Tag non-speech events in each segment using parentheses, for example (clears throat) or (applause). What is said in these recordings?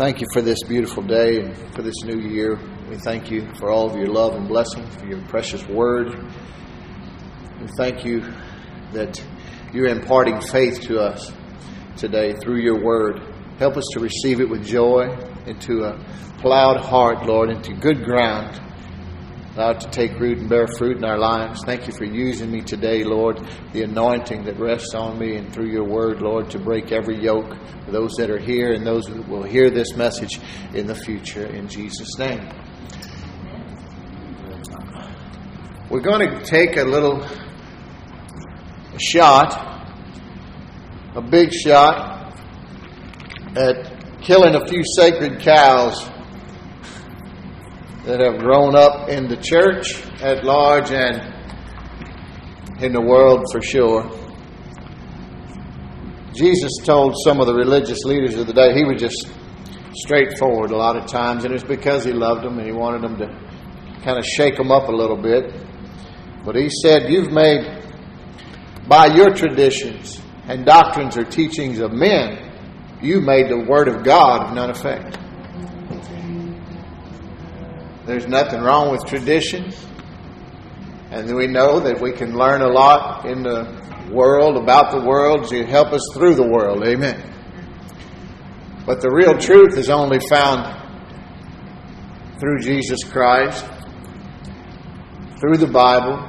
Thank you for this beautiful day and for this new year. We thank you for all of your love and blessing, for your precious word. We thank you that you're imparting faith to us today through your word. Help us to receive it with joy into a plowed heart, Lord, into good ground Allow it to take root and bear fruit in our lives. Thank you for using me today, Lord. The anointing that rests on me and through your word, Lord, to break every yoke for those that are here and those who will hear this message in the future. In Jesus' name. We're going to take a little shot, a big shot, at killing a few sacred cows that have grown up in the church at large and in the world for sure. Jesus told some of the religious leaders of the day, he was just straightforward a lot of times, and it's because he loved them and he wanted them to kind of shake them up a little bit. But he said, You've made, by your traditions and doctrines or teachings of men, you made the Word of God of none effect. There's nothing wrong with tradition. And we know that we can learn a lot in the world, about the world, to help us through the world. Amen. But the real truth is only found through Jesus Christ, through the Bible,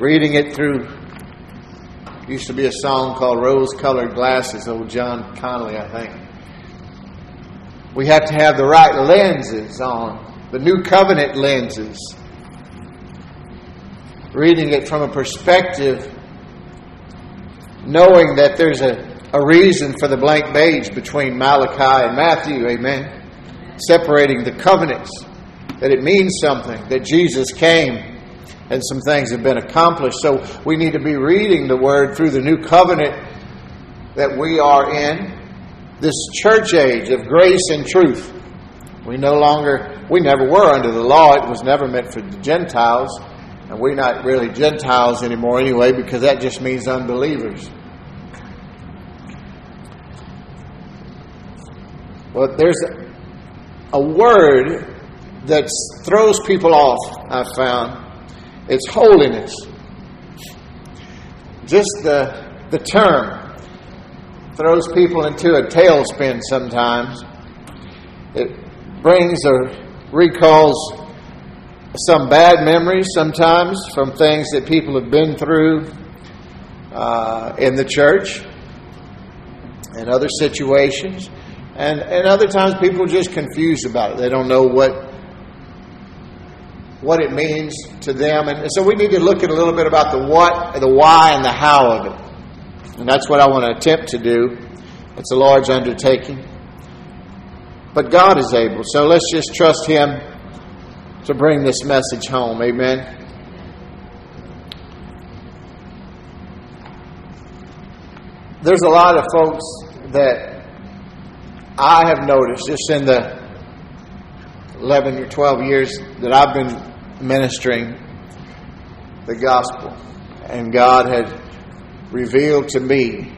reading it through. Used to be a song called Rose Colored Glasses, old John Conlee, I think. We have to have the right lenses on, the new covenant lenses. Reading it from a perspective, knowing that there's a, a reason for the blank page between Malachi and Matthew, amen. Separating the covenants, that it means something, that Jesus came and some things have been accomplished. So we need to be reading the Word through the new covenant that we are in this church age of grace and truth. We no longer, we never were under the law. It was never meant for the Gentiles. And we're not really Gentiles anymore anyway because that just means unbelievers. But there's a, word that throws people off, I've found. It's holiness. Just the, the term throws people into a tailspin sometimes. It brings or recalls some bad memories sometimes from things that people have been through uh, in the church and other situations. And, and other times people are just confused about it. They don't know what what it means to them. And so we need to look at a little bit about the what, the why, and the how of it. And that's what I want to attempt to do. It's a large undertaking. But God is able. So let's just trust Him to bring this message home. Amen. There's a lot of folks that I have noticed just in the 11 or 12 years that I've been ministering the gospel. And God had revealed to me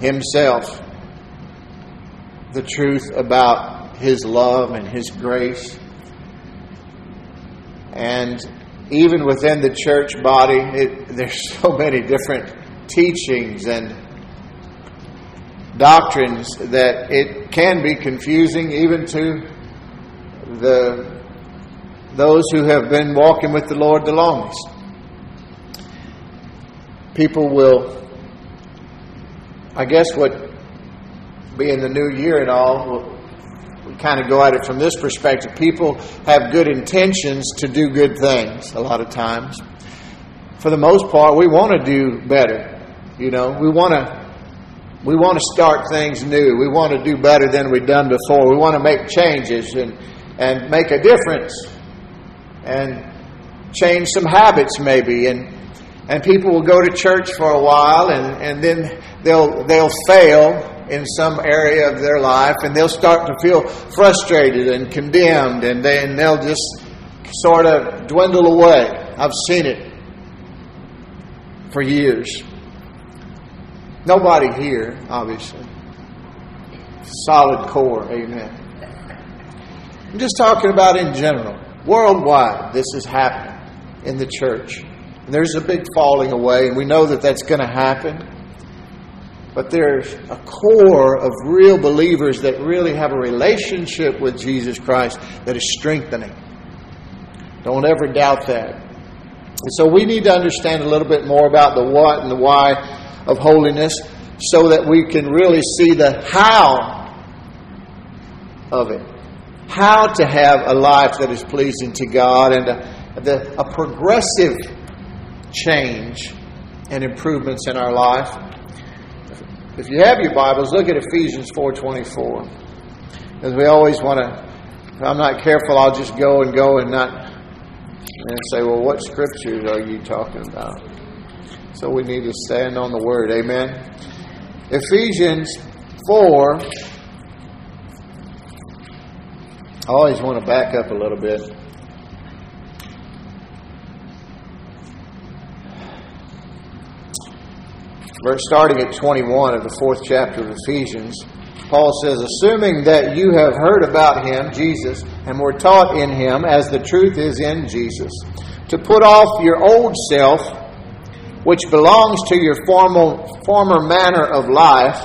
Himself the truth about His love and His grace. And even within the church body, it, there's (laughs) so many different teachings and doctrines that it can be confusing even to the those who have been walking with the Lord the longest people will, I guess, what being the new year and all, we kind of go at it from this perspective. People have good intentions to do good things a lot of times. For the most part, we want to do better. You know, we want to we want to start things new. We want to do better than we've done before. We want to make changes and and make a difference and change some habits maybe and and people will go to church for a while and, and then they'll they'll fail in some area of their life and they'll start to feel frustrated and condemned and then they'll just sort of dwindle away. I've seen it for years. Nobody here, obviously. solid core. Amen. I'm just talking about in general. Worldwide, this is happening in the church. And there's a big falling away, and we know that that's going to happen. But there's a core of real believers that really have a relationship with Jesus Christ that is strengthening. Don't ever doubt that. And so we need to understand a little bit more about the what and the why of holiness so that we can really see the how of it. How to have a life that is pleasing to God and a, the, a progressive change and improvements in our life. If you have your Bibles, look at Ephesians 4.24. Because we always want to, if I'm not careful, I'll just go and go and not and say, well, what scriptures are you talking about? So we need to stand on the Word. Amen. Ephesians 4. I always want to back up a little bit. Verse starting at 21 of the fourth chapter of Ephesians, Paul says, Assuming that you have heard about him, Jesus, and were taught in him, as the truth is in Jesus, to put off your old self, which belongs to your formal, former manner of life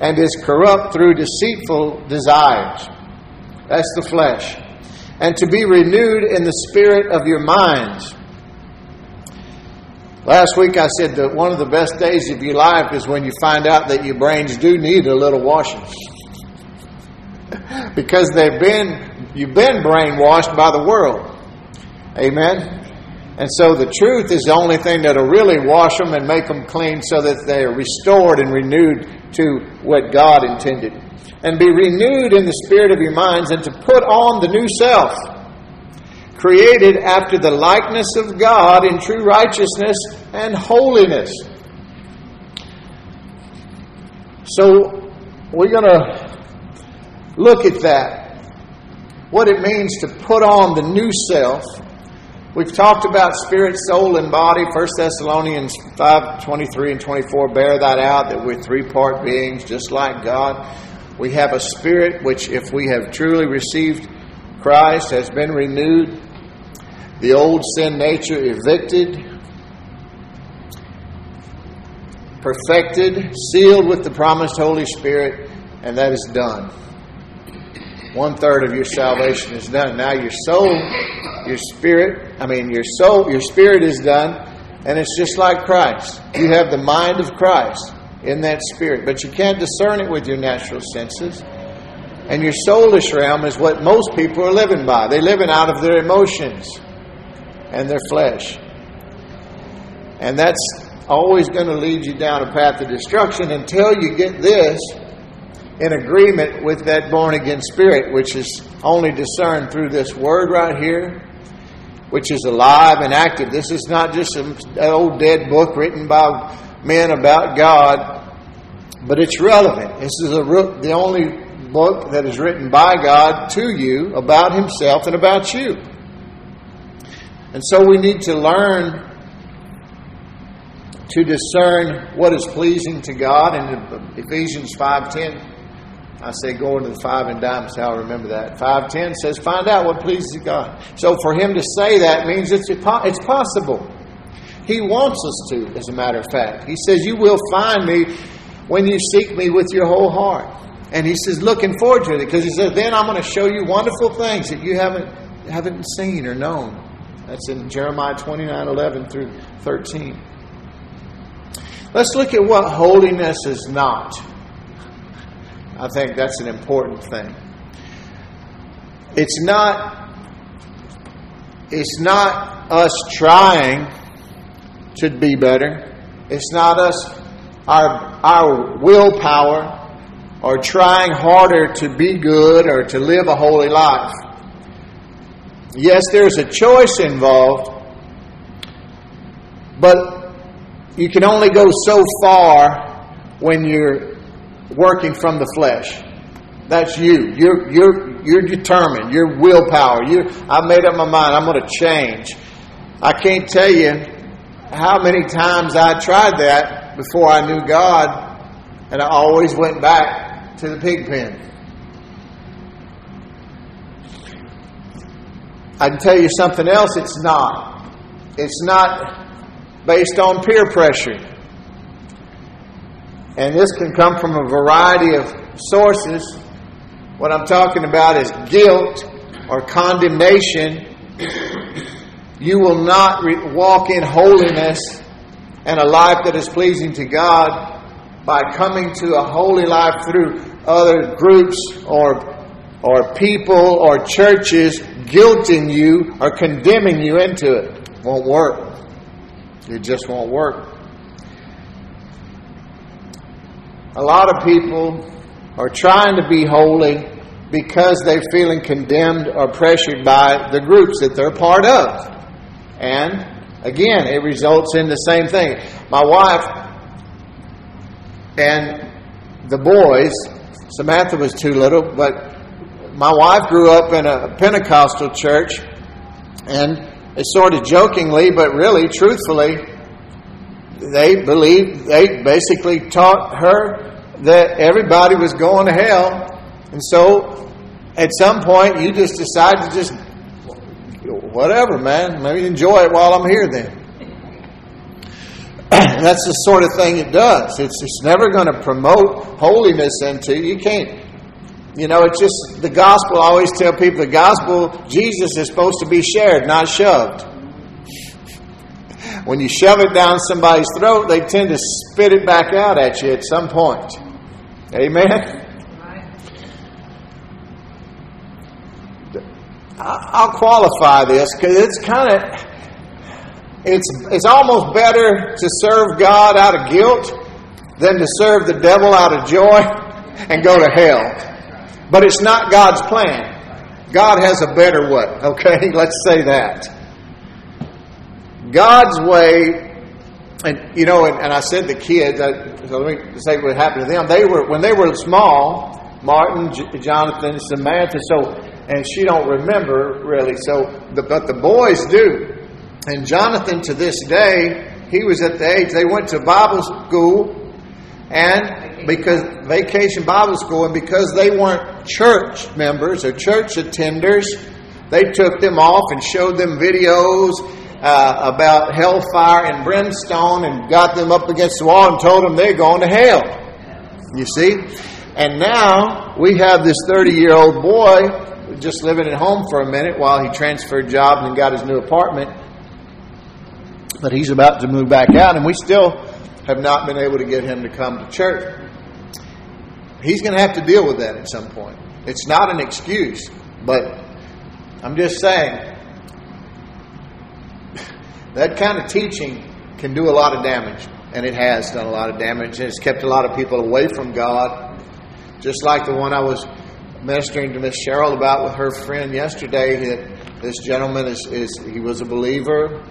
and is corrupt through deceitful desires that's the flesh. And to be renewed in the spirit of your minds. Last week I said that one of the best days of your life is when you find out that your brains do need a little washing. (laughs) because they've been you've been brainwashed by the world. Amen. And so the truth is the only thing that'll really wash them and make them clean so that they are restored and renewed to what God intended and be renewed in the spirit of your minds, and to put on the new self, created after the likeness of God in true righteousness and holiness. So, we're going to look at that. What it means to put on the new self. We've talked about spirit, soul, and body. 1 Thessalonians 5 23 and 24 bear that out that we're three part beings, just like God. We have a spirit which, if we have truly received Christ, has been renewed, the old sin nature evicted, perfected, sealed with the promised Holy Spirit, and that is done. One third of your salvation is done. Now your soul, your spirit, I mean your soul, your spirit is done, and it's just like Christ. You have the mind of Christ in that spirit. But you can't discern it with your natural senses. And your soulish realm is what most people are living by. They're living out of their emotions and their flesh. And that's always going to lead you down a path of destruction until you get this in agreement with that born again spirit, which is only discerned through this word right here, which is alive and active. This is not just an old dead book written by men about God, but it's relevant. This is a, the only book that is written by God to you about Himself and about you. And so we need to learn to discern what is pleasing to God. In Ephesians 5.10, I say go into the five and dime, so I'll remember that. 5.10 says, find out what pleases God. So for him to say that means it's, it's possible. He wants us to, as a matter of fact. He says, You will find me when you seek me with your whole heart. And he says, looking forward to it because he says, then I'm going to show you wonderful things that you haven't haven't seen or known. That's in Jeremiah 29, 11 through 13. Let's look at what holiness is not. I think that's an important thing. It's not it's not us trying to be better. It's not us, our, our willpower, or trying harder to be good or to live a holy life. Yes, there's a choice involved, but you can only go so far when you're working from the flesh. That's you. You're, you're, you're determined. Your willpower. You, I've made up my mind. I'm going to change. I can't tell you how many times I tried that before I knew God, and I always went back to the pig pen. I can tell you something else it's not. It's not based on peer pressure. And this can come from a variety of sources. What I'm talking about is guilt or condemnation. You will not re- walk in holiness and a life that is pleasing to God by coming to a holy life through other groups or or people or churches guilting you or condemning you into it. Won't work. It just won't work. A lot of people are trying to be holy because they're feeling condemned or pressured by the groups that they're part of. And again, it results in the same thing. My wife and the boys, Samantha was too little, but my wife grew up in a Pentecostal church, and sort of jokingly, but really, truthfully, they believed, they basically taught her that everybody was going to hell. And so at some point, you just decide to just, whatever, man, maybe enjoy it while I'm here then. (clears throat) that's the sort of thing it does. It's, it's never going to promote holiness into you. You can't you know, it's just the gospel. I always tell people the gospel, Jesus is supposed to be shared, not shoved. When you shove it down somebody's throat, they tend to spit it back out at you at some point. Amen? I'll qualify this because it's kind of it's it's almost better to serve God out of guilt than to serve the devil out of joy (laughs) and go to hell. But it's not God's plan. God has a better way, (laughs) okay? Let's say that. God's way, and you know, and, and I said the kids, I, so let me say what happened to them. They were, when they were small, Martin, J- Jonathan, Samantha, so, and she don't remember really, so, the, but the boys do. And Jonathan, to this day, he was at the age, they went to Bible school, and because vacation Bible school, and because they weren't church members or church attenders, they took them off and showed them videos uh, about hellfire and brimstone and got them up against the wall and told them they're going to hell. You see? And now we have this 30 year old boy just living at home for a minute while he transferred jobs and got his new apartment. But he's about to move back out, and we still have not been able to get him to come to church. He's going to have to deal with that at some point. It's not an excuse, but I'm just saying (laughs) that kind of teaching can do a lot of damage, and it has done a lot of damage, and it's kept a lot of people away from God. Just like the one I was ministering to Miss Cheryl about with her friend yesterday. That this gentleman is, is he was a believer,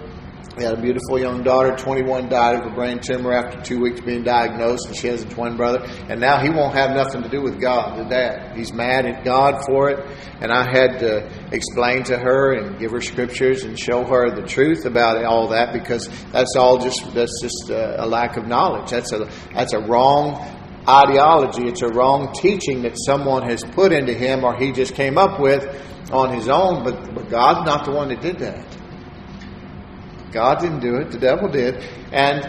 he had a beautiful young daughter, 21, died of a brain tumor after two weeks being diagnosed, and she has a twin brother. And now he won't have nothing to do with God, the dad. He's mad at God for it. And I had to explain to her and give her scriptures and show her the truth about all that because that's all just that's just a lack of knowledge. That's a that's a wrong ideology. It's a wrong teaching that someone has put into him or he just came up with on his own. But, but God's not the one that did that. God didn't do it, the devil did. And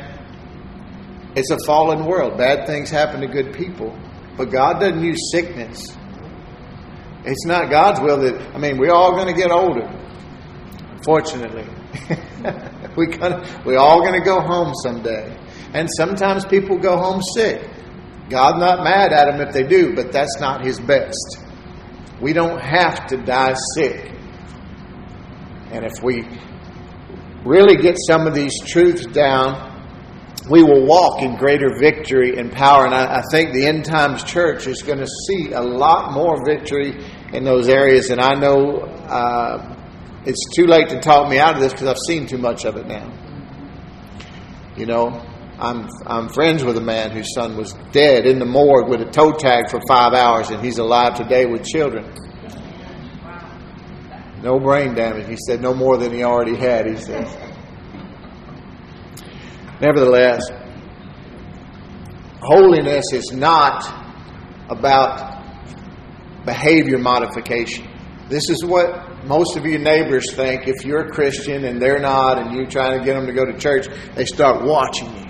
it's a fallen world. Bad things happen to good people. But God doesn't use sickness. It's not God's will that, I mean, we're all going to get older, fortunately. (laughs) we gonna, we're all going to go home someday. And sometimes people go home sick. God's not mad at them if they do, but that's not His best. We don't have to die sick. And if we really get some of these truths down, we will walk in greater victory and power. And I, I, think the end times church is going to see a lot more victory in those areas. And I know uh, it's too late to talk me out of this because I've seen too much of it now. You know, I'm I'm friends with a man whose son was dead in the morgue with a toe tag for five hours, and he's alive today with children. No brain damage. He said no more than he already had, he says. Nevertheless, holiness is not about behavior modification. This is what most of your neighbors think if you're a Christian and they're not, and you're trying to get them to go to church, they start watching you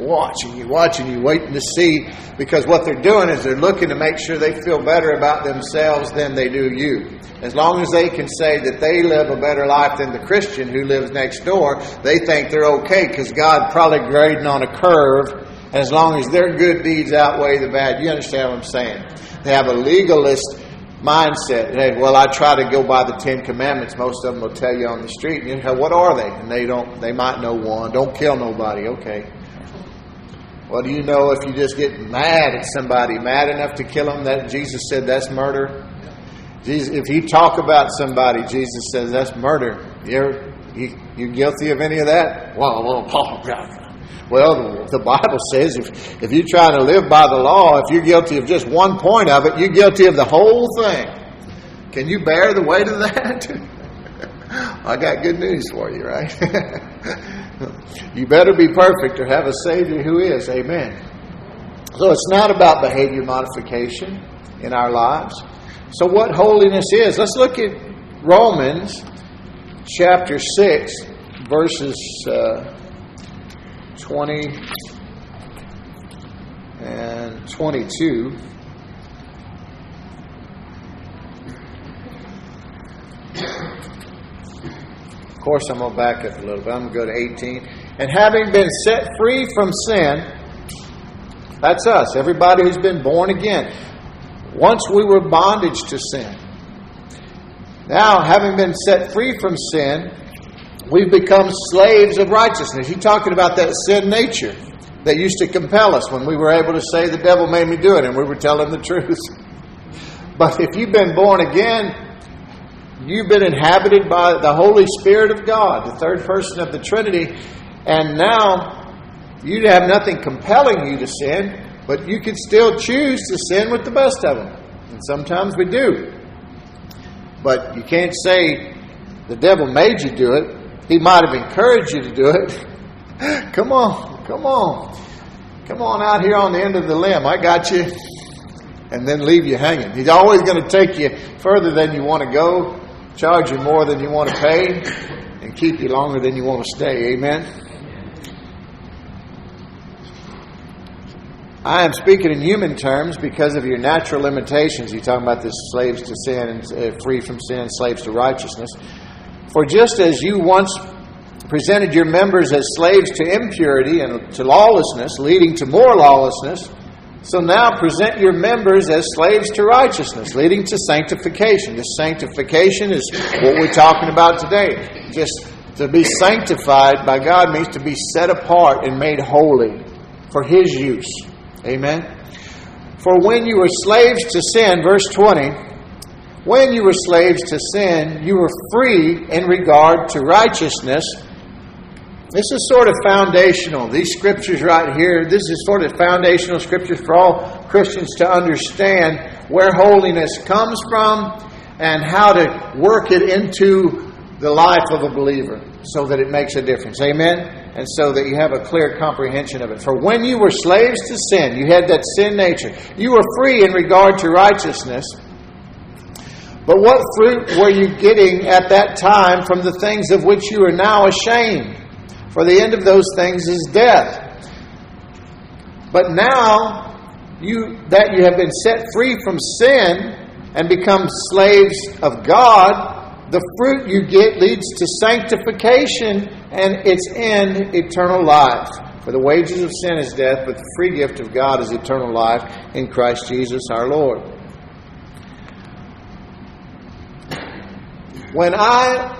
watching you, watching you, waiting to see, because what they're doing is they're looking to make sure they feel better about themselves than they do you. As long as they can say that they live a better life than the Christian who lives next door, they think they're okay because God probably grading on a curve. As long as their good deeds outweigh the bad, you understand what I'm saying? They have a legalist mindset. Hey, well, I try to go by the Ten Commandments. Most of them will tell you on the street. You know, what are they? And they don't. They might know one. Don't kill nobody. Okay. Well, do you know if you just get mad at somebody, mad enough to kill them, that Jesus said that's murder? Jesus, if you talk about somebody, Jesus says that's murder. You're, you, you guilty of any of that? Well, well, well, the Bible says if, if you're trying to live by the law, if you're guilty of just one point of it, you're guilty of the whole thing. Can you bear the weight of that? (laughs) I got good news for you, right? (laughs) you better be perfect or have a Savior who is. Amen. So it's not about behavior modification in our lives. So, what holiness is, let's look at Romans chapter 6, verses uh, 20 and 22. Of course, I'm going to back up a little bit. I'm going to go to 18. And having been set free from sin, that's us, everybody who's been born again. Once we were bondage to sin. Now, having been set free from sin, we've become slaves of righteousness. He's talking about that sin nature that used to compel us when we were able to say, The devil made me do it, and we were telling the truth. (laughs) But if you've been born again, You've been inhabited by the Holy Spirit of God, the third person of the Trinity, and now you have nothing compelling you to sin, but you can still choose to sin with the best of them. And sometimes we do. But you can't say the devil made you do it. He might have encouraged you to do it. (laughs) come on, come on. Come on out here on the end of the limb. I got you. And then leave you hanging. He's always going to take you further than you want to go charge you more than you want to pay, and keep you longer than you want to stay. Amen. I am speaking in human terms because of your natural limitations. You're talking about this slaves to sin and uh, free from sin, slaves to righteousness. For just as you once presented your members as slaves to impurity and to lawlessness, leading to more lawlessness, so now present your members as slaves to righteousness, leading to sanctification. This sanctification is what we're talking about today. Just to be sanctified by God means to be set apart and made holy for His use. Amen. For when you were slaves to sin, verse 20, when you were slaves to sin, you were free in regard to righteousness. This is sort of foundational. These scriptures right here, this is sort of foundational scriptures for all Christians to understand where holiness comes from and how to work it into the life of a believer so that it makes a difference. Amen? And so that you have a clear comprehension of it. For when you were slaves to sin, you had that sin nature. You were free in regard to righteousness. But what fruit were you getting at that time from the things of which you are now ashamed? For the end of those things is death. But now you that you have been set free from sin and become slaves of God, the fruit you get leads to sanctification and its end eternal life. For the wages of sin is death, but the free gift of God is eternal life in Christ Jesus our Lord. When I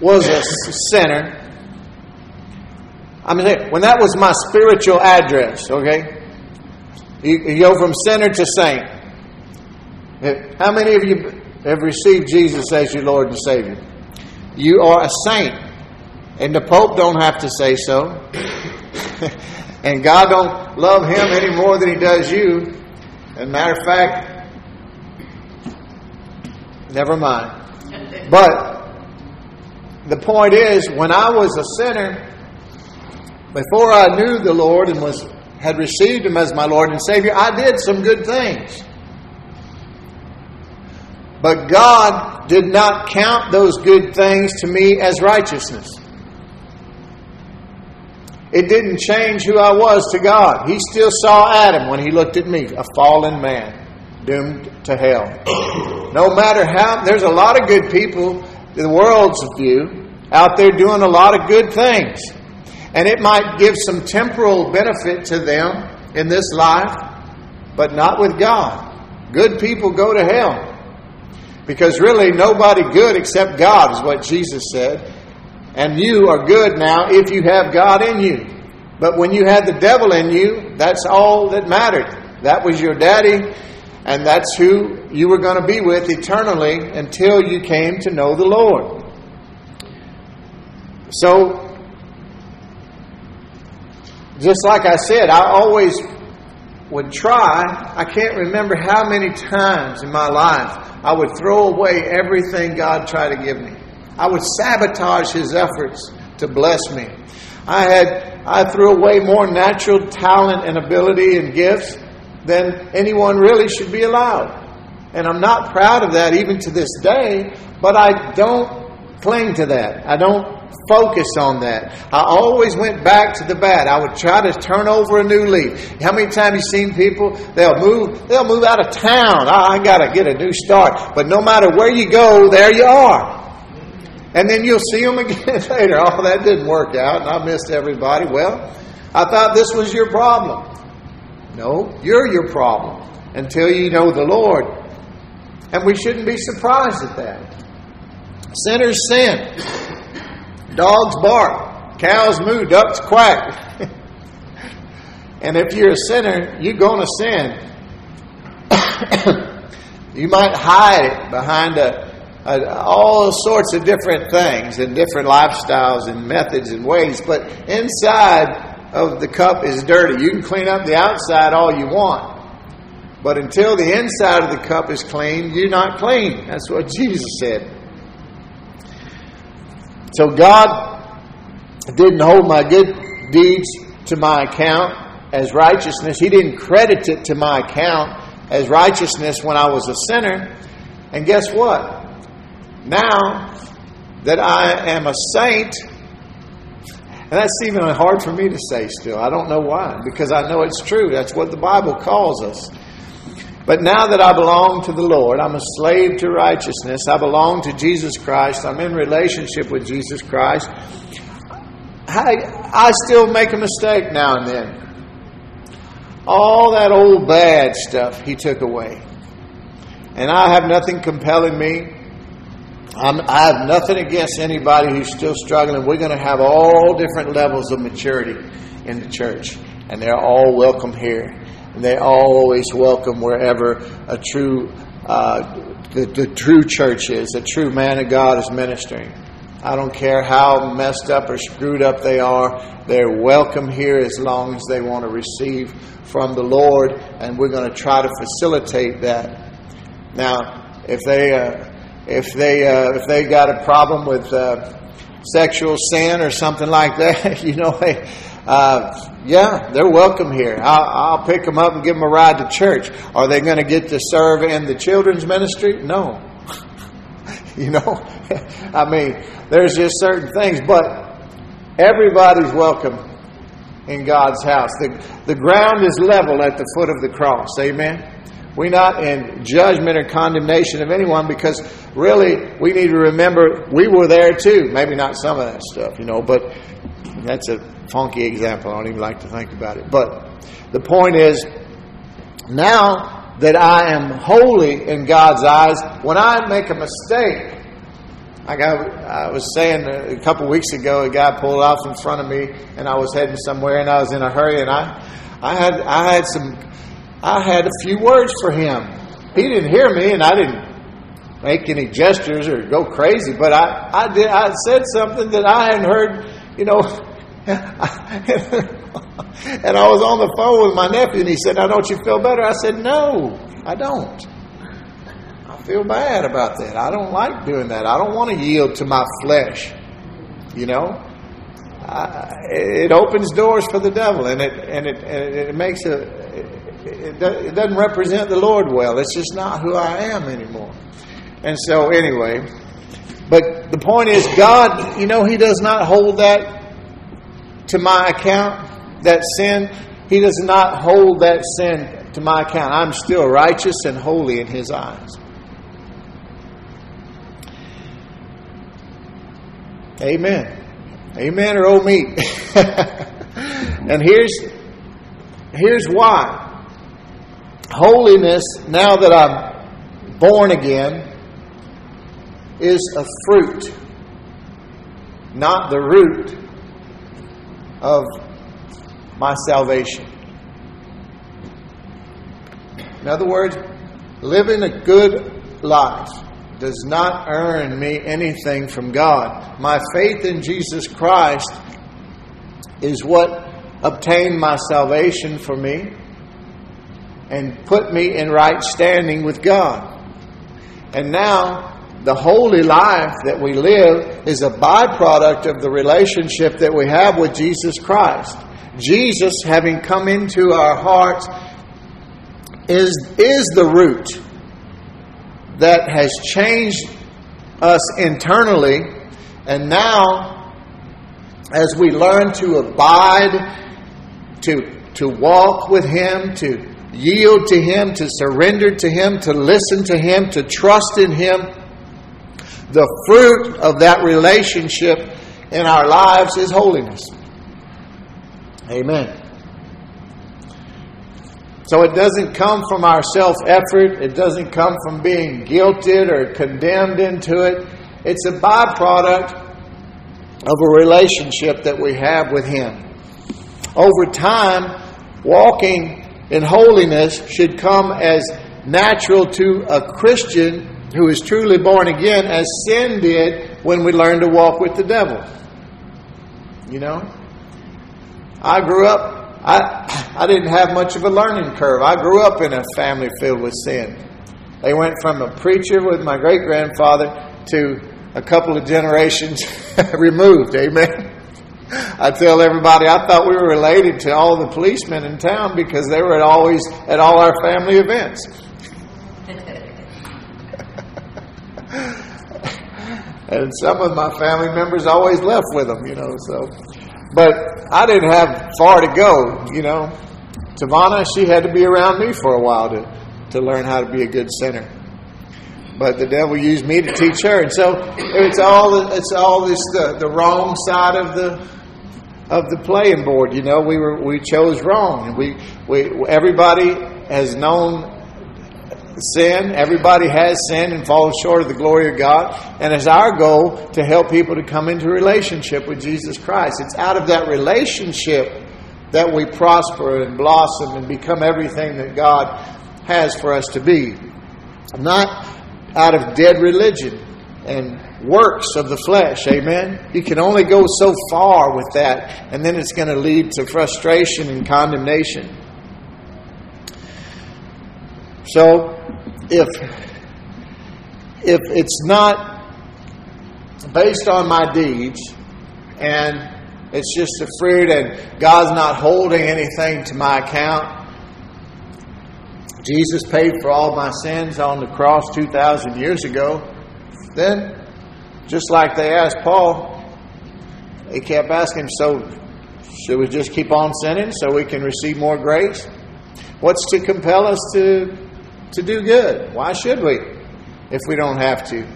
was a sinner, I mean, when that was my spiritual address, okay? You, you go from sinner to saint. How many of you have received Jesus as your Lord and Savior? You are a saint. And the Pope don't have to say so. (laughs) and God don't love him any more than he does you. As a matter of fact, never mind. But the point is, when I was a sinner, before I knew the Lord and was had received Him as my Lord and Savior, I did some good things. But God did not count those good things to me as righteousness. It didn't change who I was to God. He still saw Adam when he looked at me, a fallen man, doomed to hell. No matter how, there's a lot of good people, in the world's view, out there doing a lot of good things. And it might give some temporal benefit to them in this life, but not with God. Good people go to hell. Because really, nobody good except God is what Jesus said. And you are good now if you have God in you. But when you had the devil in you, that's all that mattered. That was your daddy, and that's who you were going to be with eternally until you came to know the Lord. So, just like I said, I always would try. I can't remember how many times in my life I would throw away everything God tried to give me. I would sabotage His efforts to bless me. I had I threw away more natural talent and ability and gifts than anyone really should be allowed. And I'm not proud of that even to this day, but I don't cling to that. I don't focus on that. I always went back to the bad. I would try to turn over a new leaf. How many times you seen people? They'll move. They'll move out of town. I, I got to get a new start. But no matter where you go, there you are. And then you'll see them (laughs) again later. Oh, that didn't work out, and I missed everybody. Well, I thought this was your problem. No, you're your problem until you know the Lord. And we shouldn't be surprised at that. Sinners sin. Dogs bark, cows moo, ducks quack. and if you're a sinner, you're going to sin. (coughs) you might hide it behind a, a, all sorts of different things and different lifestyles and methods and ways, but inside of the cup is dirty. You can clean up the outside all you want. But until the inside of the cup is clean, you're not clean. That's what Jesus said. So God didn't hold my good deeds to my account as righteousness. He didn't credit it to my account as righteousness when I was a sinner. And guess what? Now that I am a saint, and that's even hard for me to say still. I don't know why, because I know it's true. That's what the Bible calls us. But now that I belong to the Lord, I'm a slave to righteousness. I belong to Jesus Christ. I'm in relationship with Jesus Christ. I, I still make a mistake now and then. All that old bad stuff He took away. And I have nothing compelling me. I'm, i have nothing against anybody who's still struggling. We're going to have all different levels of maturity in the church, and they're all welcome here and they always welcome wherever a true uh, the, the true church is, a true man of God is ministering. I don't care how messed up or screwed up they are, they're welcome here as long as they want to receive from the Lord, and we're going to try to facilitate that. Now, if they uh, if they uh, if they got a problem with uh, sexual sin or something like that, (laughs) you know, they, uh, yeah, they're welcome here. I'll, I'll, pick them up and give them a ride to church. Are they going to get to serve in the children's ministry? No. (laughs) you know, (laughs) I mean, there's just certain things, but everybody's welcome in God's house. The, the ground is level at the foot of the cross. Amen. We're not in judgment or condemnation of anyone because really we need to remember we were there too. Maybe not some of that stuff, you know, but that's a funky example. I don't even like to think about it. But the point is, now that I am holy in God's eyes, when I make a mistake, like I, I was saying a couple weeks ago, a guy pulled off in front of me, and I was heading somewhere, and I was in a hurry, and I, I had, I had some, I had a few words for him. He didn't hear me, and I didn't make any gestures or go crazy, but I, I did, I said something that I hadn't heard, you know, (laughs) and I was on the phone with my nephew, and he said, Now, don't you feel better? I said, No, I don't. I feel bad about that. I don't like doing that. I don't want to yield to my flesh. You know? uh, it opens doors for the devil, and it and it and it makes a it, it doesn't represent the Lord well. It's just not who I am anymore. And so, anyway, but the point is, God, you know, He does not hold that to my account, that sin. He does not hold that sin to my account. I'm still righteous and holy in His eyes. Amen. Amen or oh me. (laughs) and here's here's why. Holiness, now that I'm born again, is a fruit, not the root of my salvation. In other words, living a good life does not earn me anything from God. My faith in Jesus Christ is what obtained my salvation for me and put me in right standing with God. And now, the holy life that we live is a byproduct of the relationship that we have with Jesus Christ. Jesus, having come into our hearts, is, is the root that has changed us internally. And now, as we learn to abide, to, to walk with Him, to yield to Him, to surrender to Him, to listen to Him, to trust in Him, the fruit of that relationship in our lives is holiness. Amen. So it doesn't come from our self effort, it doesn't come from being guilted or condemned into it. It's a byproduct of a relationship that we have with Him. Over time, walking in holiness should come as natural to a Christian who is truly born again as sin did when we learned to walk with the devil. You know? I grew up I, (clears throat) I didn't have much of a learning curve. I grew up in a family filled with sin. They went from a preacher with my great grandfather to a couple of generations (laughs) removed. Amen. I tell everybody I thought we were related to all the policemen in town because they were at always at all our family events. And some of my family members always left with them, you know. So but I didn't have far to go, you know. Tavana, she had to be around me for a while to, to learn how to be a good sinner. But the devil used me to teach her, and so it's all it's all this the, the wrong side of the of the playing board. You know, we were we chose wrong, and we we everybody has known sin. Everybody has sinned and falls short of the glory of God. And it's our goal to help people to come into relationship with Jesus Christ. It's out of that relationship that we prosper and blossom and become everything that God has for us to be. Not out of dead religion and works of the flesh. Amen? You can only go so far with that, and then it's going to lead to frustration and condemnation. So, if if it's not based on my deeds and it's just the fruit and God's not holding anything to my account. Jesus paid for all my sins on the cross 2,000 years ago. Then, just like they asked Paul, they kept asking, so should we just keep on sinning so we can receive more grace? What's to compel us to to do good. Why should we if we don't have to?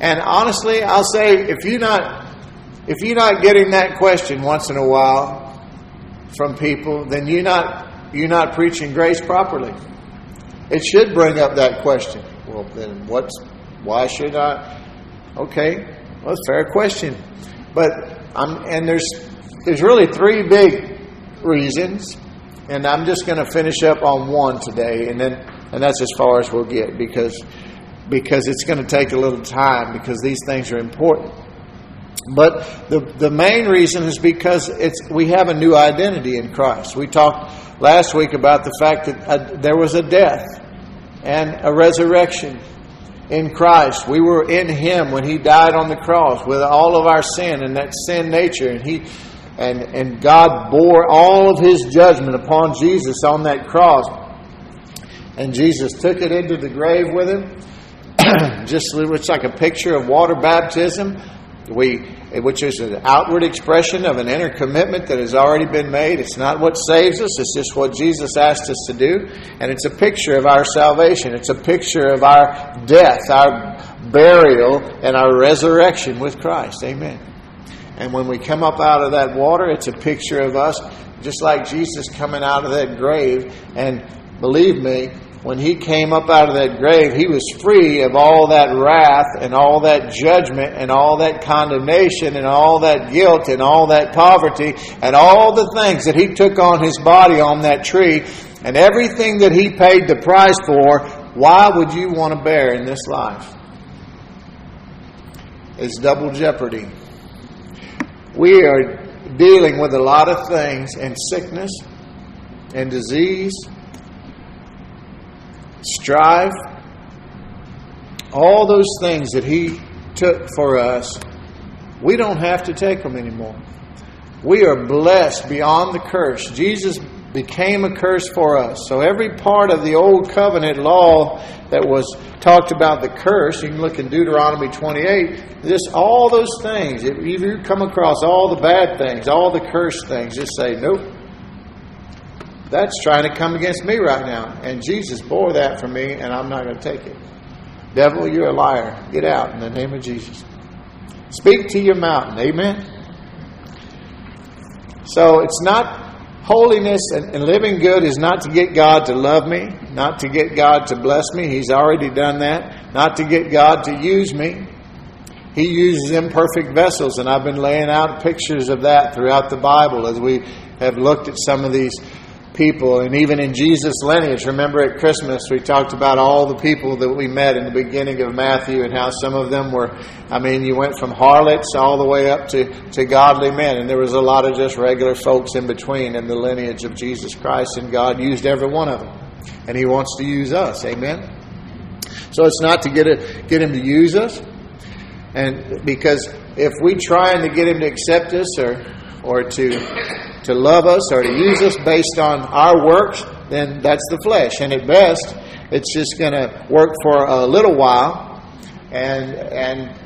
And honestly, I'll say if you're not if you're not getting that question once in a while from people, then you're not you're not preaching grace properly. It should bring up that question. Well, then what's why should I? Okay, well, fair question, but I'm and there's there's really three big reasons, and I'm just going to finish up on one today, and then and that's as far as we'll get because because it's going to take a little time because these things are important. But the the main reason is because it's we have a new identity in Christ. We talked last week about the fact that a, there was a death and a resurrection in Christ. We were in Him when He died on the cross with all of our sin and that sin nature, and He and, and God bore all of his judgment upon Jesus on that cross. And Jesus took it into the grave with him. (clears throat) Just it's like a picture of water baptism. We, which is an outward expression of an inner commitment that has already been made. It's not what saves us, it's just what Jesus asked us to do. And it's a picture of our salvation. It's a picture of our death, our burial, and our resurrection with Christ. Amen. And when we come up out of that water, it's a picture of us, just like Jesus coming out of that grave. And believe me, when he came up out of that grave, he was free of all that wrath and all that judgment and all that condemnation and all that guilt and all that poverty and all the things that he took on his body on that tree and everything that he paid the price for. Why would you want to bear in this life? It's double jeopardy. We are dealing with a lot of things and sickness and disease, strife, all those things that He took for us. We don't have to take them anymore. We are blessed beyond the curse. Jesus became a curse for us. So every part of the old covenant law that was talked about the curse, you can look in Deuteronomy 28, this all those things. If you come across all the bad things, all the cursed things, just say, nope. That's trying to come against me right now. And Jesus bore that for me, and I'm not going to take it. Devil, you're a liar. Get out in the name of Jesus. Speak to your mountain. Amen. So it's not Holiness and, and, living good is not to get God to love me, not to get God to bless me. He's already done that. Not to get God to use me. He uses imperfect vessels, and I've been laying out pictures of that throughout the Bible as we have looked at some of these people, and even in Jesus' lineage. Remember at Christmas, we talked about all the people that we met in the beginning of Matthew and how some of them were, I mean, you went from harlots all the way up to, to godly men, and there was a lot of just regular folks in between in the lineage of Jesus Christ, and God used every one of them. And He wants to use us. Amen? So it's not to get, it, get Him to use us, and because if we try to get Him to accept us or, or to to love us or to use us based on our works, then that's the flesh. And at best, it's just going to work for a little while, and and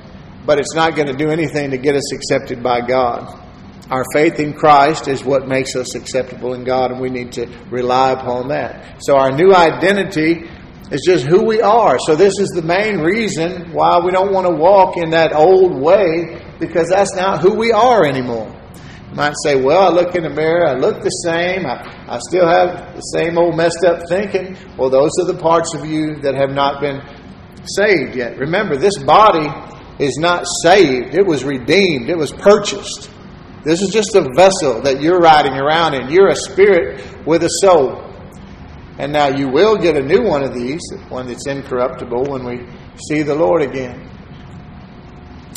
but it's not going to do anything to get us accepted by God. Our faith in Christ is what makes us acceptable in God, and we need to rely upon that. So our new identity is just who we are. So this is the main reason why we don't want to walk in that old way because that's not who we are anymore might say, Well, I look in the mirror, I look the same, I, I still have the same old messed up thinking. Well, those are the parts of you that have not been saved yet. Remember, this body is not saved, it was redeemed, it was purchased. This is just a vessel that you're riding around in. You're a spirit with a soul. And now you will get a new one of these, one that's incorruptible, when we see the Lord again.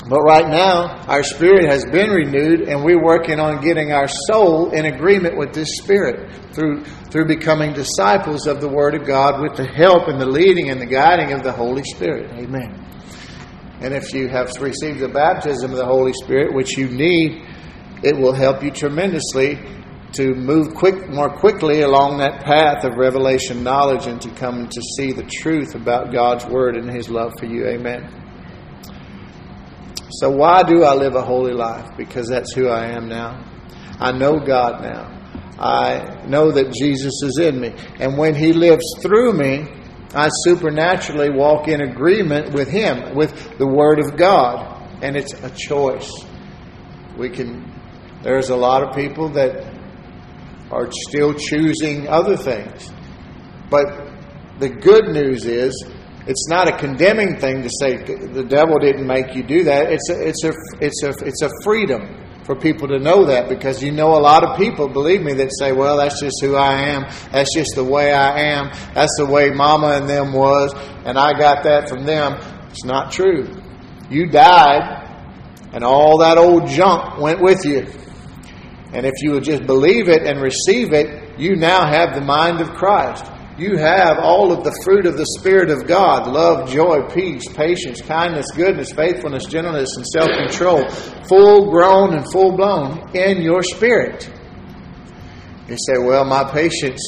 But right now, our spirit has been renewed, and we're working on getting our soul in agreement with this spirit through, through becoming disciples of the Word of God with the help and the leading and the guiding of the Holy Spirit. Amen. And if you have received the baptism of the Holy Spirit, which you need, it will help you tremendously to move quick, more quickly along that path of revelation knowledge and to come to see the truth about God's Word and His love for you. Amen. So, why do I live a holy life? Because that's who I am now. I know God now. I know that Jesus is in me. And when He lives through me, I supernaturally walk in agreement with Him, with the Word of God. And it's a choice. We can, there's a lot of people that are still choosing other things. But the good news is it's not a condemning thing to say the devil didn't make you do that. It's a, it's a, it's a, it's a freedom for people to know that because you know a lot of people, believe me, that say, well, that's just who I am. That's just the way I am. That's the way mama and them was, and I got that from them. It's not true. You died, and all that old junk went with you. And if you would just believe it and receive it, you now have the mind of Christ. You have all of the fruit of the Spirit of God love, joy, peace, patience, kindness, goodness, faithfulness, gentleness, and self control, full grown and full blown in your spirit. You say, Well, my patience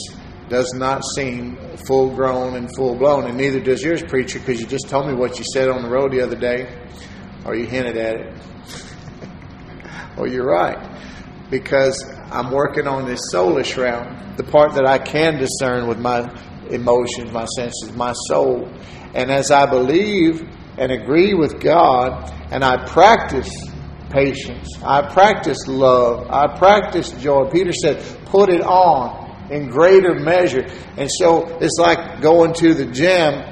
does not seem full grown and full blown, and neither does yours, preacher, because you just told me what you said on the road the other day, or you hinted at it. (laughs) well, you're right, because I'm working on this soulish realm the part that I can discern with my emotions, my senses, my soul. And as I believe and agree with God, and I practice patience, I practice love, I practice joy. Peter said, put it on in greater measure. And so it's like going to the gym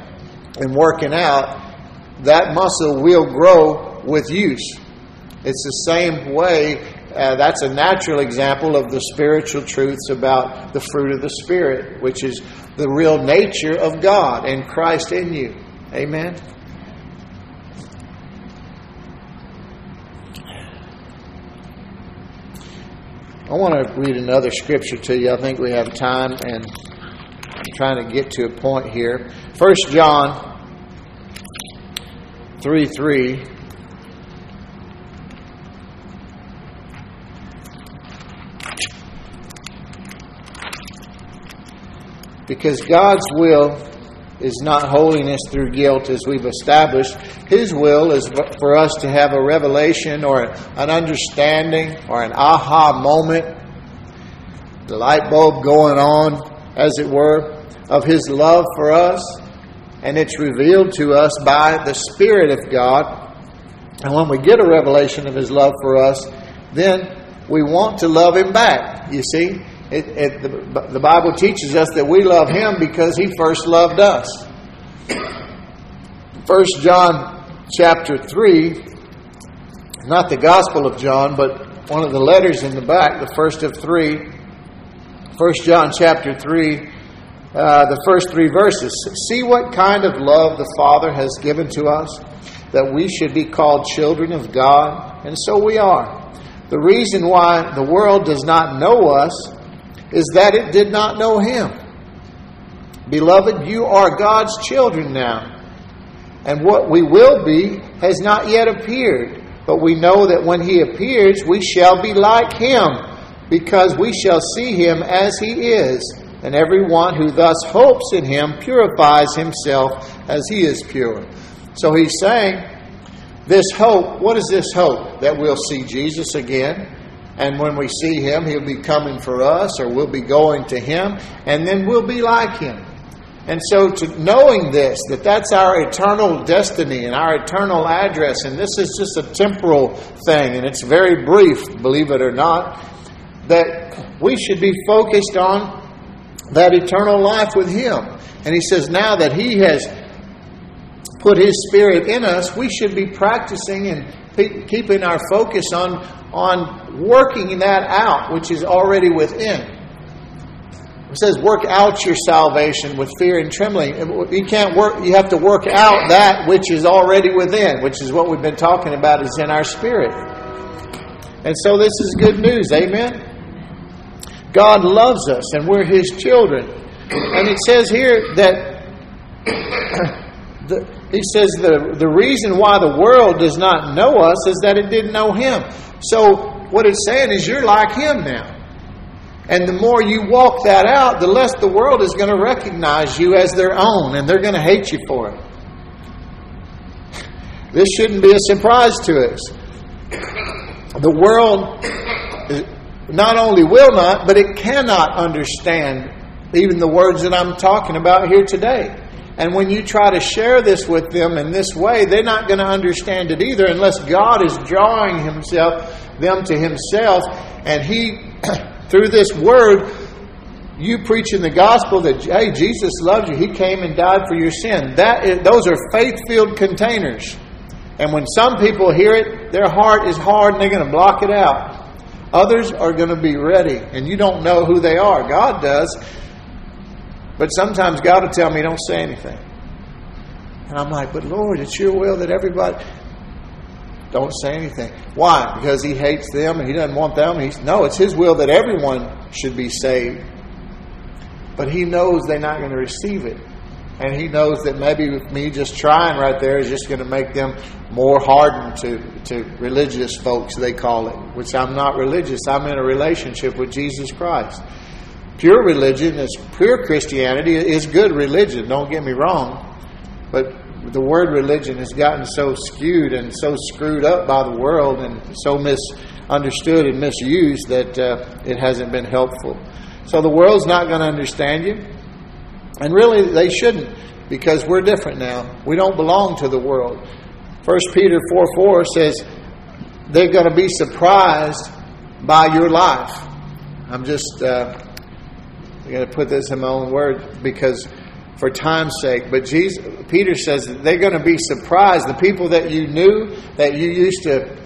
and working out. That muscle will grow with use. It's the same way uh, that's a natural example of the spiritual truths about the fruit of the Spirit, which is the real nature of God and Christ in you. Amen. I want to read another scripture to you. I think we have time, and I'm trying to get to a point here. First John 3 3. Because God's will is not holiness through guilt, as we've established. His will is for us to have a revelation or an understanding or an aha moment, the light bulb going on, as it were, of His love for us. And it's revealed to us by the Spirit of God. And when we get a revelation of His love for us, then we want to love Him back, you see. It, it, the, the Bible teaches us that we love Him because He first loved us. First John chapter 3, not the Gospel of John, but one of the letters in the back, the first of three. First John chapter 3, uh, the first three verses. See what kind of love the Father has given to us, that we should be called children of God, and so we are. The reason why the world does not know us is that it did not know him. Beloved, you are God's children now. And what we will be has not yet appeared. But we know that when he appears, we shall be like him, because we shall see him as he is. And everyone who thus hopes in him purifies himself as he is pure. So he's saying, this hope, what is this hope? That we'll see Jesus again and when we see him, he'll be coming for us, or we'll be going to him, and then we'll be like him. And so, to knowing this, that that's our eternal destiny and our eternal address, and this is just a temporal thing, and it's very brief, believe it or not, that we should be focused on that eternal life with Him. And He says, now that He has put His Spirit in us, we should be practicing and keeping our focus on, on working that out, which is already within. It says, work out your salvation with fear and trembling. You can't work, you have to work out that which is already within, which is what we've been talking about, is in our spirit. And so this is good news. Amen? God loves us and we're His children. And it says here that (clears throat) the, he says the, the reason why the world does not know us is that it didn't know him. So what it's saying is you're like him now. And the more you walk that out, the less the world is going to recognize you as their own, and they're going to hate you for it. This shouldn't be a surprise to us. The world not only will not, but it cannot understand even the words that I'm talking about here today. And when you try to share this with them in this way, they're not going to understand it either unless God is drawing himself them to himself. And he (clears throat) through this word you preaching the gospel that hey Jesus loves you. He came and died for your sin. That is, those are faith-filled containers. And when some people hear it their heart is hard and they're going to block it out. Others are going to be ready and you don't know who they are. God does but sometimes God will tell me, don't say anything. And I'm like, but Lord, it's your will that everybody. Don't say anything. Why? Because he hates them and he doesn't want them. He's, no, it's his will that everyone should be saved. but he knows they're not going to receive it. And he knows that maybe me just trying right there is just going to make them more hardened to, to religious folks, they call it, which I'm not religious. I'm in a relationship with Jesus Christ. Pure religion is pure Christianity is good religion, don't get me wrong. But the word religion has gotten so skewed and so screwed up by the world and so misunderstood and misused that uh, it hasn't been helpful. So the world's not going to understand you. And really, they shouldn't because we're different now. We don't belong to the world. 1 Peter 4 4 says they're going to be surprised by your life. I'm just uh, going to put this in my own words because for time's sake. But Jesus, Peter says they're going to be surprised. The people that you knew, that you used to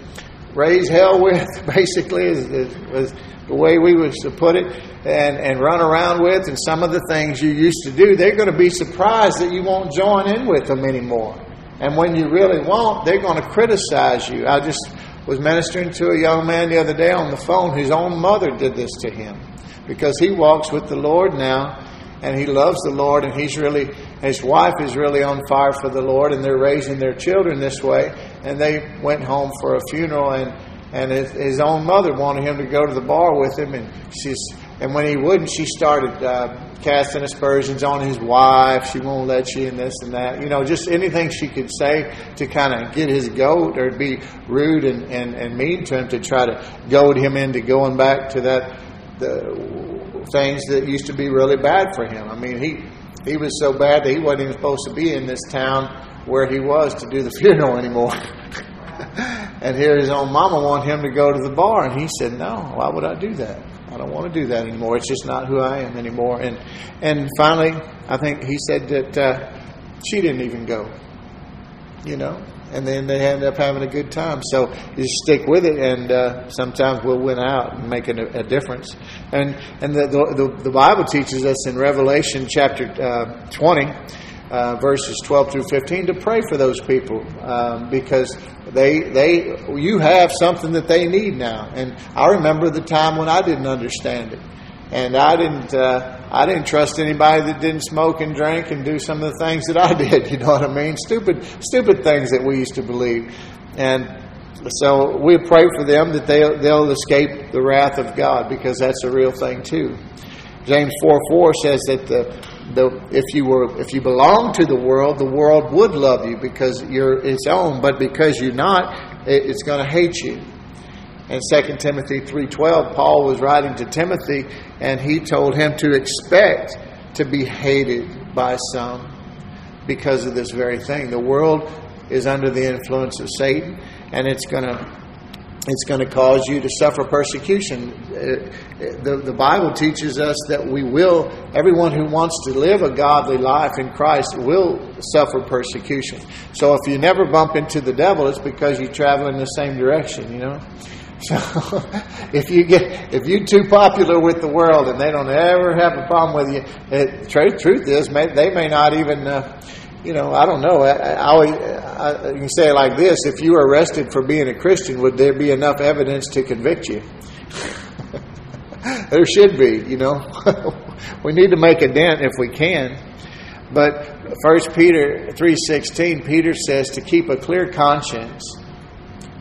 raise hell with, (laughs) basically, is, is, the way we was to put it, and, and run around with, and some of the things you used to do, they're going to be surprised that you won't join in with them anymore. And when you really won't, they're going to criticize you. I just was ministering to a young man the other day on the phone whose own mother did this to him because he walks with the Lord now and he loves the Lord and he's really his wife is really on fire for the Lord and they're raising their children this way and they went home for a funeral and and his, his own mother wanted him to go to the bar with him and she's and when he wouldn't, she started uh, casting aspersions on his wife. She won't let you in this and that. You know, just anything she could say to kind of get his goat or be rude and, and, and mean to him to try to goad him into going back to that the things that used to be really bad for him. I mean, he he was so bad that he wasn't even supposed to be in this town where he was to do the (laughs) funeral anymore. (laughs) and here his own mama wanted him to go to the bar, and he said, "No, why would I do that?" I don't want to do that anymore. It's just not who I am anymore. And and finally, I think he said that uh, she didn't even go. You know, and then they end up having a good time. So you stick with it, and uh, sometimes we'll win out and make a, a difference. And and the, the, the Bible teaches us in Revelation chapter uh, twenty. Uh, verses 12 through 15 to pray for those people um, because they they you have something that they need now. And I remember the time when I didn't understand it, and I didn't uh, I didn't trust anybody that didn't smoke and drink and do some of the things that I (laughs) did. You know what I mean? Stupid stupid things that we used to believe, and so we pray for them that they they'll escape the wrath of God because that's a real thing too. James four four says that the the, if you were if you belong to the world, the world would love you because you're its own, but because you're not, it, it's going to hate you. In 2 Timothy 3:12, Paul was writing to Timothy and he told him to expect to be hated by some because of this very thing. The world is under the influence of Satan and it's going to it's going to cause you to suffer persecution. Uh, the, the Bible teaches us that we will, everyone who wants to live a godly life in Christ will suffer persecution. So if you never bump into the devil, it's because you travel in the same direction, you know? So (laughs) if you get if you're too popular with the world and they don't ever have a problem with you, it, truth, truth is may, they may not even uh, you know, I don't know. I, I, I, you can say it like this: If you were arrested for being a Christian, would there be enough evidence to convict you? (laughs) there should be. You know, (laughs) we need to make a dent if we can. But First Peter three sixteen, Peter says to keep a clear conscience,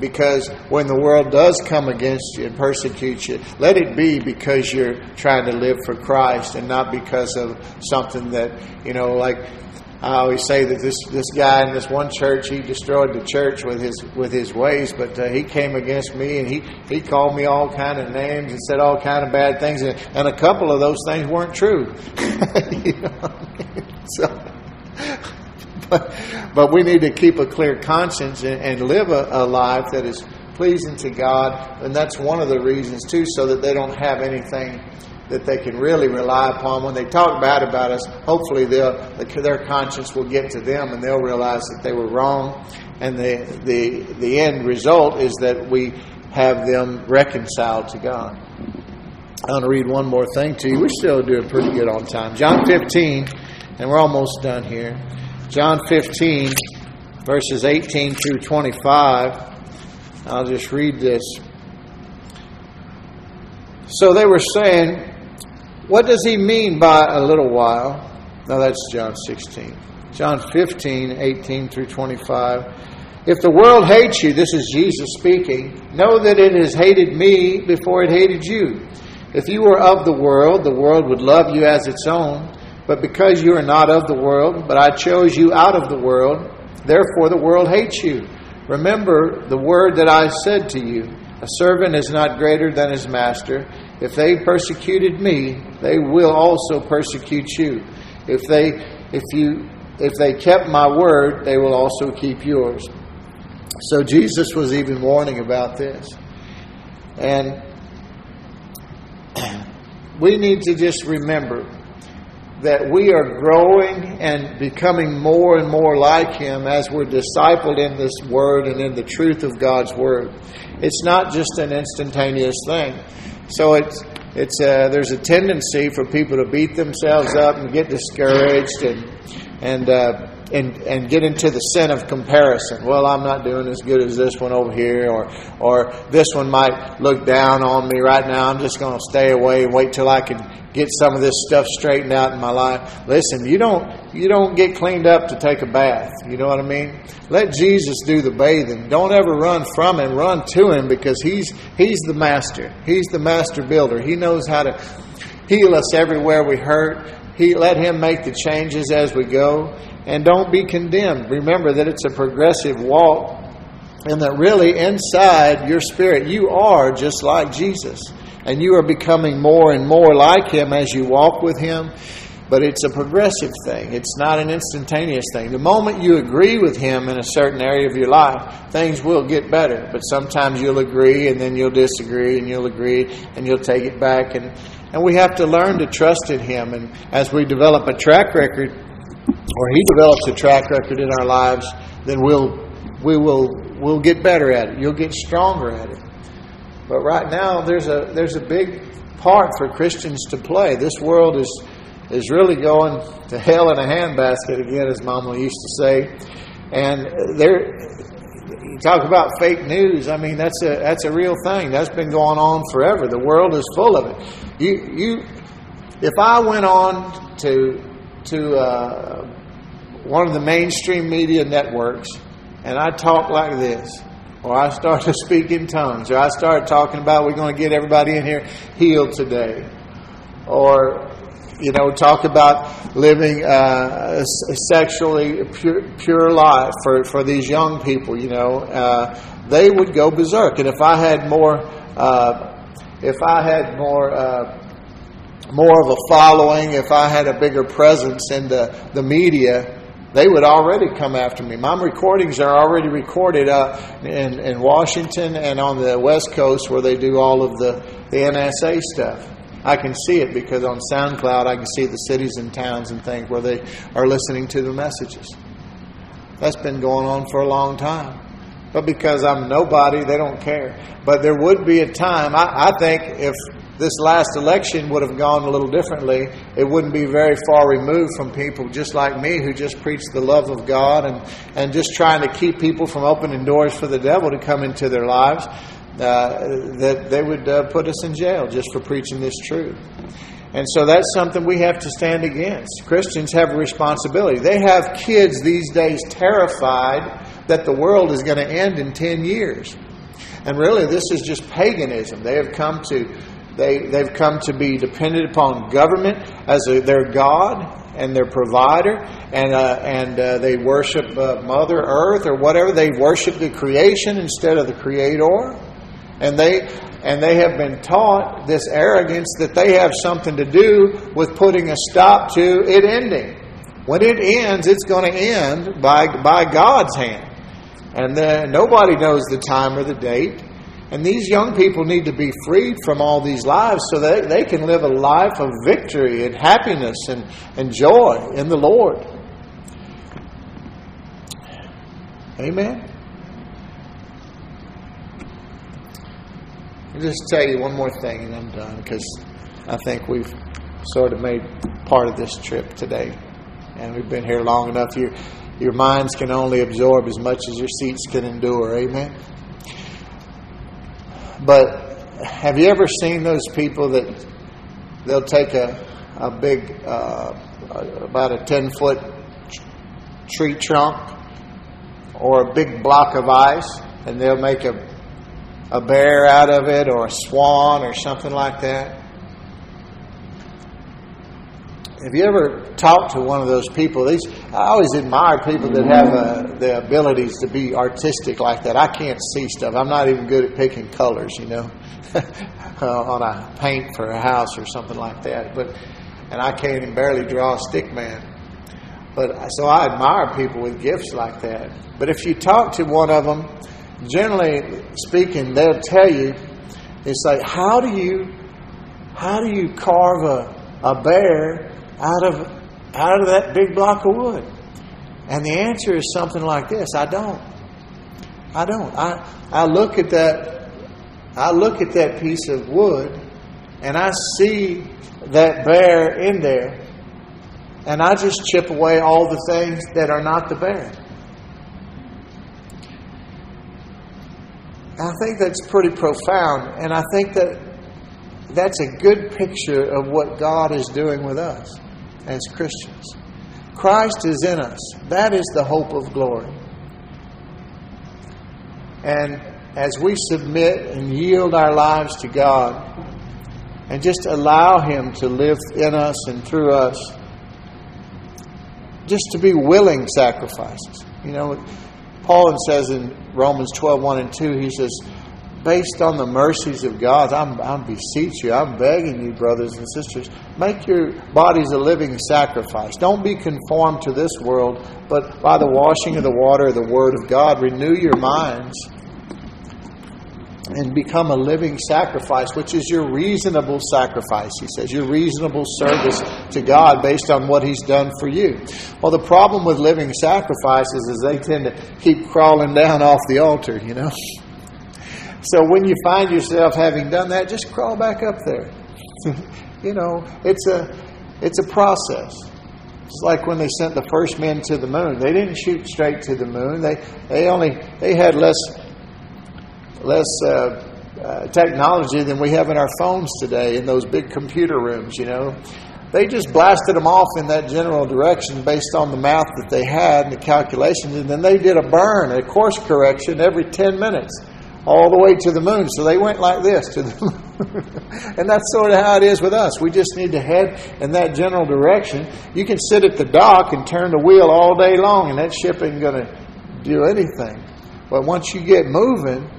because when the world does come against you and persecute you, let it be because you're trying to live for Christ and not because of something that you know, like I always say that this this guy in this one church he destroyed the church with his with his ways, but uh, he came against me and he he called me all kind of names and said all kind of bad things, and, and a couple of those things weren't true. (laughs) you know? so. (laughs) But, we need to keep a clear conscience and, and live a, a life that is pleasing to God, and that's one of the reasons too, so that they don't have anything that they can really rely upon. When they talk bad about us, hopefully their conscience will get to them and they'll realize that they were wrong. And the, the, the end result is that we have them reconciled to God. I want to read one more thing to you. We're still doing pretty good on time. John 15, and we're almost done here. John 15, verses 18 through 25. I'll just read this. So they were saying, What does he mean by a little while? Now that's John 16. John 15, 18 through 25. If the world hates you, this is Jesus speaking, know that it has hated me before it hated you. If you were of the world, the world would love you as its own. But because you are not of the world, but I chose you out of the world, therefore the world hates you. Remember the word that I said to you A servant is not greater than his master. If they persecuted me, they will also persecute you. If they if you if they kept my word, they will also keep yours. So Jesus was even warning about this. And (clears throat) we need to just remember that we are growing and becoming more and more like Him as we're discipled in this Word and in the truth of God's Word. It's not just an instantaneous thing. So it's it's uh, there's a tendency for people to beat themselves up and get discouraged and and uh, and and get into the sin of comparison. Well, I'm not doing as good as this one over here, or or this one might look down on me right now. I'm just going to stay away and wait till I can get some of this stuff straightened out in my life. Listen, you don't you don't get cleaned up to take a bath. You know what I mean? Let Jesus do the bathing. Don't ever run from him. Run to him because he's he's the master. He's the master builder. He knows how to heal us everywhere we hurt. He let him make the changes as we go and don't be condemned. Remember that it's a progressive walk and that really inside your spirit you are just like Jesus and you are becoming more and more like him as you walk with him. But it's a progressive thing. It's not an instantaneous thing. The moment you agree with him in a certain area of your life, things will get better. But sometimes you'll agree and then you'll disagree and you'll agree and you'll take it back. And, and we have to learn to trust in him. And as we develop a track record or he develops a track record in our lives, then we'll we will we'll get better at it. You'll get stronger at it. But right now, there's a there's a big part for Christians to play. This world is is really going to hell in a handbasket again, as Mama used to say. And there, you talk about fake news. I mean, that's a that's a real thing. That's been going on forever. The world is full of it. You you, if I went on to to uh, one of the mainstream media networks and I talk like this, or I start to (laughs) speak in tongues, or I start talking about we're going to get everybody in here healed today, or you know, talk about living uh, a sexually pure, pure life for, for these young people, you know, uh, they would go berserk. And if I had more, uh, if I had more uh, more of a following, if I had a bigger presence in the, the media, they would already come after me. My recordings are already recorded uh, in, in Washington and on the West Coast where they do all of the, the NSA stuff. I can see it because on SoundCloud I can see the cities and towns and things where they are listening to the messages. That's been going on for a long time. But because I'm nobody, they don't care. But there would be a time, I, I think, if this last election would have gone a little differently, it wouldn't be very far removed from people just like me who just preach the love of God and, and just trying to keep people from opening doors for the devil to come into their lives, uh, that they would uh, put us in jail just for preaching this truth. And so that's something we have to stand against. Christians have a responsibility. They have kids these days terrified that the world is going to end in 10 years. And really, this is just paganism. They have come to they, they've come to be dependent upon government as a, their God and their provider, and, uh, and uh, they worship uh, Mother Earth or whatever. They worship the creation instead of the Creator. And they, and they have been taught this arrogance that they have something to do with putting a stop to it ending. When it ends, it's going to end by, by God's hand. And then nobody knows the time or the date. And these young people need to be freed from all these lives so that they can live a life of victory and happiness and, and joy in the Lord. Amen. I'll just tell you one more thing and I'm done because I think we've sort of made part of this trip today. And we've been here long enough. Your, your minds can only absorb as much as your seats can endure. Amen. But have you ever seen those people that they'll take a, a big, uh, about a 10 foot tree trunk or a big block of ice and they'll make a, a bear out of it or a swan or something like that. Have you ever talked to one of those people? These I always admire people that have uh, the abilities to be artistic like that. I can't see stuff. I'm not even good at picking colors, you know, (laughs) uh, on a paint for a house or something like that. But and I can't even barely draw a stick man. But so I admire people with gifts like that. But if you talk to one of them, generally speaking, they'll tell you, it's like, how do you, how do you carve a, a bear out of out of that big block of wood? And the answer is something like this: I don't. I don't. I I look at that. I look at that piece of wood, and I see that bear in there, and I just chip away all the things that are not the bear. I think that's pretty profound, and I think that that's a good picture of what God is doing with us as Christians. Christ is in us. That is the hope of glory. And as we submit and yield our lives to God and just allow Him to live in us and through us, just to be willing sacrifices. You know, Paul says in Romans 12 1 and 2, he says, based on the mercies of God, I'm, I'm beseech you, I'm begging you, brothers and sisters, make your bodies a living sacrifice. Don't be conformed to this world, but by the washing of the water of the Word of God, renew your minds and become a living sacrifice, which is your reasonable sacrifice, he says, your reasonable service to God based on what he's done for you. Well, the problem with living sacrifices is they tend to keep crawling down off the altar, you know. (laughs) So when you find yourself having done that, just crawl back up there. (laughs) you know, it's a it's a process. It's like when they sent the first men to the moon. They didn't shoot straight to the moon. They they only they had less less uh, uh, technology than we have in our phones today in those big computer rooms. You know, they just blasted them off in that general direction based on the math that they had and the calculations, and then they did a burn, a course correction every ten minutes all the way to the moon. So they went like this to the (laughs) moon. and that's sort of how it is with us. We just need to head in that general direction. You can sit at the dock and turn the wheel all day long, and that ship ain't going to do anything. But once you get moving,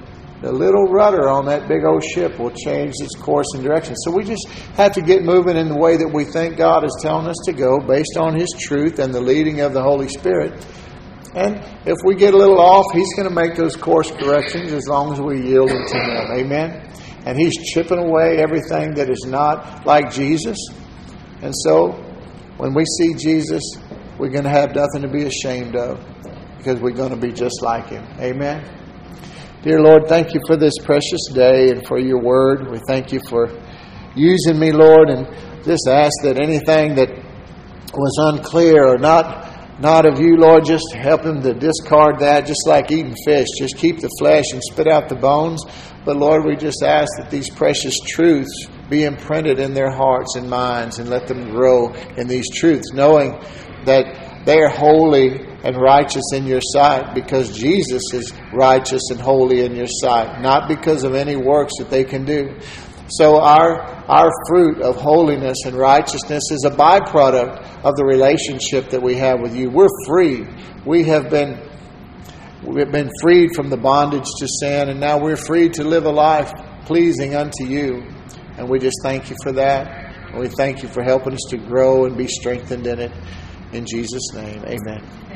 the little rudder on that big old ship will change its course and direction. So we just have to get moving in the way that we think God is telling us to go based on His truth and the leading of the Holy Spirit. And if we get a little off, He's going to make those course corrections as long as we yield to Him. Amen? And He's chipping away everything that is not like Jesus. And so when we see Jesus, we're going to have nothing to be ashamed of because we're going to be just like Him. Amen? Dear Lord, thank you for this precious day and for your word. We thank you for using me, Lord, and just ask that anything that was unclear or not not of you, Lord, just help him to discard that, just like eating fish. Just keep the flesh and spit out the bones. But Lord, we just ask that these precious truths be imprinted in their hearts and minds and let them grow in these truths, knowing that they are holy and righteous in your sight because Jesus is righteous and holy in your sight, not because of any works that they can do. So our our fruit of holiness and righteousness is a byproduct of the relationship that we have with you. We're free. We have been we've been freed from the bondage to sin and now we're free to live a life pleasing unto you. And we just thank you for that. And we thank you for helping us to grow and be strengthened in it. In Jesus' name, amen.